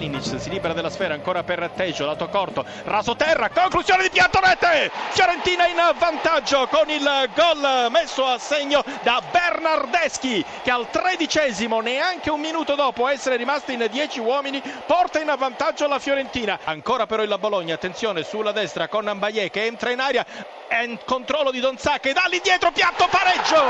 Juventus si libera della sfera ancora per Tejo, lato corto, raso terra, conclusione di piatto rete! Fiorentina in vantaggio con il gol messo a segno da Bernardeschi che al tredicesimo, neanche un minuto dopo essere rimasti in dieci uomini, porta in vantaggio la Fiorentina. Ancora però il Bologna, attenzione sulla destra con Ambaye che entra in aria, controllo di Donzacca e da lì dietro piatto pareggio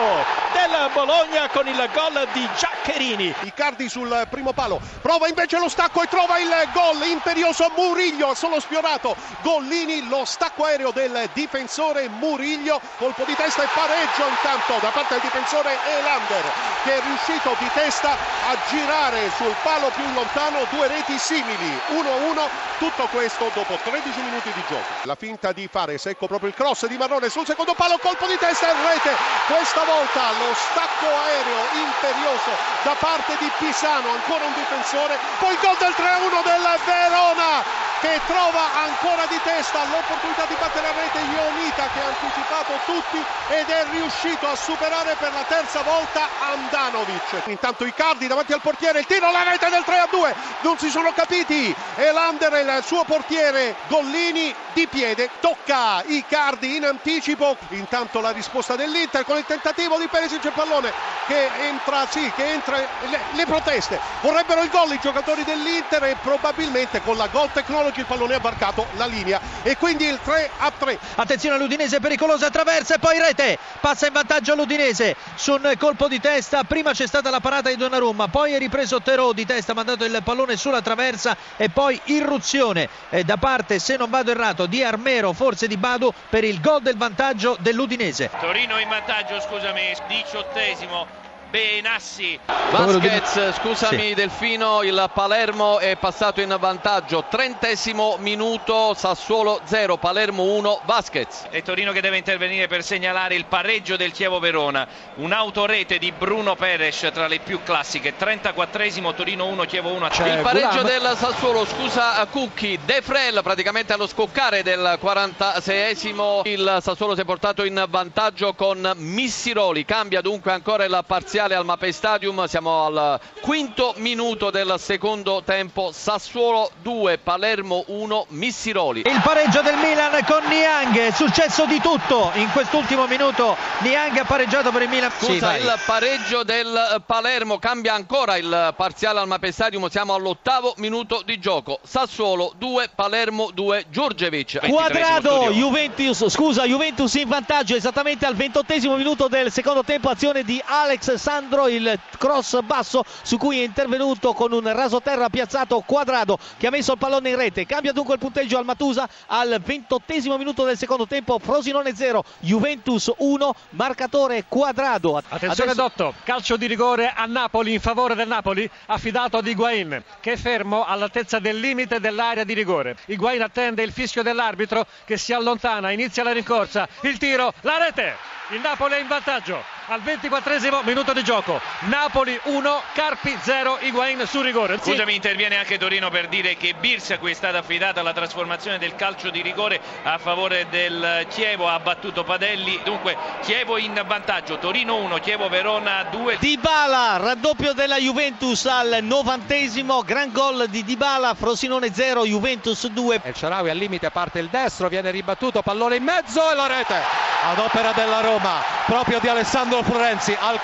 del Bologna con il gol di Giaccherini. Icardi sul primo palo, prova invece lo stacco e trova il gol imperioso Murillo, solo sfiorato. Gollini, lo stacco aereo del difensore Murillo, colpo di testa e pareggio intanto da parte del difensore Elander che è riuscito di testa a girare sul palo più lontano due reti simili, 1-1, tutto questo dopo 13 minuti di gioco. La finta di fare secco proprio il cross di Marrone sul secondo palo, colpo di testa e rete, questa volta lo stacco aereo imperioso da parte di Pisano, ancora un difensore, poi il gol del 3-1 del Verona che trova ancora di testa l'opportunità di battere a rete Ionita che ha anticipato tutti ed è riuscito a superare per la terza volta Andanovic. Intanto Icardi davanti al portiere, il tiro, la rete del 3-2, non si sono capiti, Elander il suo portiere Gollini di piede, tocca Icardi in anticipo, intanto la risposta dell'Inter con il tentativo di Perisic il pallone che entra, sì, che entra, le, le proteste, vorrebbero il gol i giocatori dell'Inter e probabilmente con la gol technology che il pallone ha varcato la linea e quindi il 3 a 3. Attenzione all'Udinese pericolosa attraversa e poi rete. Passa in vantaggio l'Udinese su un colpo di testa. Prima c'è stata la parata di Donnarumma, poi è ripreso Terò di testa, mandato il pallone sulla traversa e poi irruzione da parte, se non vado errato, di Armero, forse di Badu per il gol del vantaggio dell'Udinese. Torino in vantaggio, scusami, diciottesimo. Benassi. Vasquez, scusami sì. Delfino, il Palermo è passato in vantaggio. Trentesimo minuto, Sassuolo 0, Palermo 1, Vasquez. E Torino che deve intervenire per segnalare il pareggio del Chievo Verona. Un'autorete di Bruno Peres tra le più classiche. 34esimo, Torino 1, Chievo 1. C'è il pareggio Gulam. del Sassuolo, scusa Cucchi. De Frel praticamente allo scoccare del 46esimo. Il Sassuolo si è portato in vantaggio con Missiroli. Cambia dunque ancora il parziale parziale al Mapei Stadium, siamo al quinto minuto del secondo tempo, Sassuolo 2, Palermo 1, Missiroli. Il pareggio del Milan con Niang, è successo di tutto in quest'ultimo minuto, Niang ha pareggiato per il Milan. Scusa, sì, il pareggio del Palermo cambia ancora il parziale al Mapei Stadium, siamo all'ottavo minuto di gioco, Sassuolo 2, Palermo 2, Giurgevic. Quadrado, Juventus, scusa, Juventus in vantaggio esattamente al ventottesimo minuto del secondo tempo, azione di Alex Santos Sandro il cross basso su cui è intervenuto con un rasoterra piazzato quadrado che ha messo il pallone in rete. Cambia dunque il punteggio al Matusa al ventottesimo minuto del secondo tempo. Frosinone 0 Juventus 1 marcatore quadrado. Attenzione Adesso... Dotto. Calcio di rigore a Napoli in favore del Napoli affidato ad Higuain che è fermo all'altezza del limite dell'area di rigore. Higuain attende il fischio dell'arbitro che si allontana inizia la rincorsa il tiro la rete! Il Napoli è in vantaggio. Al 24 minuto di gioco. Napoli 1, Carpi 0, Higuain su rigore. Scusami, interviene anche Torino per dire che Birsa, a cui è stata affidata la trasformazione del calcio di rigore a favore del Chievo, ha battuto Padelli. Dunque, Chievo in vantaggio, Torino 1, Chievo Verona 2. Dybala, raddoppio della Juventus al novantesimo, gran gol di Dybala, Frosinone 0, Juventus 2. El Sharawi al limite a parte il destro, viene ribattuto, pallone in mezzo e la rete ad opera della Roma, proprio di Alessandro Florenzi al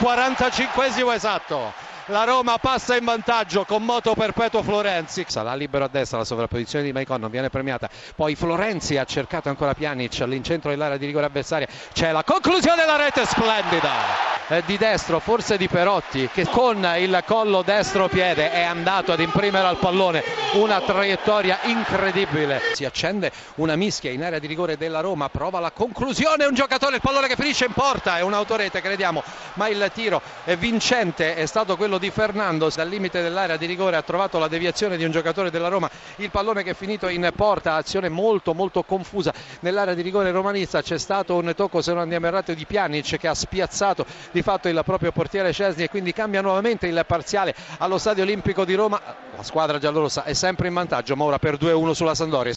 45 esatto la Roma passa in vantaggio con moto perpetuo Florenzi. Sarà libero a destra la sovrapposizione di Maicon non viene premiata. Poi Florenzi ha cercato ancora Pjanic all'incentro dell'area di rigore avversaria. C'è la conclusione della rete splendida. Eh, di destro, forse di Perotti, che con il collo destro piede è andato ad imprimere al pallone. Una traiettoria incredibile. Si accende una mischia in area di rigore della Roma, prova la conclusione, un giocatore, il pallone che finisce in porta, è un'autorete crediamo, ma il tiro vincente. È stato quello di Fernando, dal limite dell'area di rigore ha trovato la deviazione di un giocatore della Roma, il pallone che è finito in porta, azione molto molto confusa nell'area di rigore romanista, c'è stato un tocco se non andiamo errato di Pjanic che ha spiazzato di fatto il proprio portiere Cesni e quindi cambia nuovamente il parziale allo Stadio Olimpico di Roma. La squadra giallorossa è sempre in vantaggio, ma ora per 2-1 sulla Sandoria.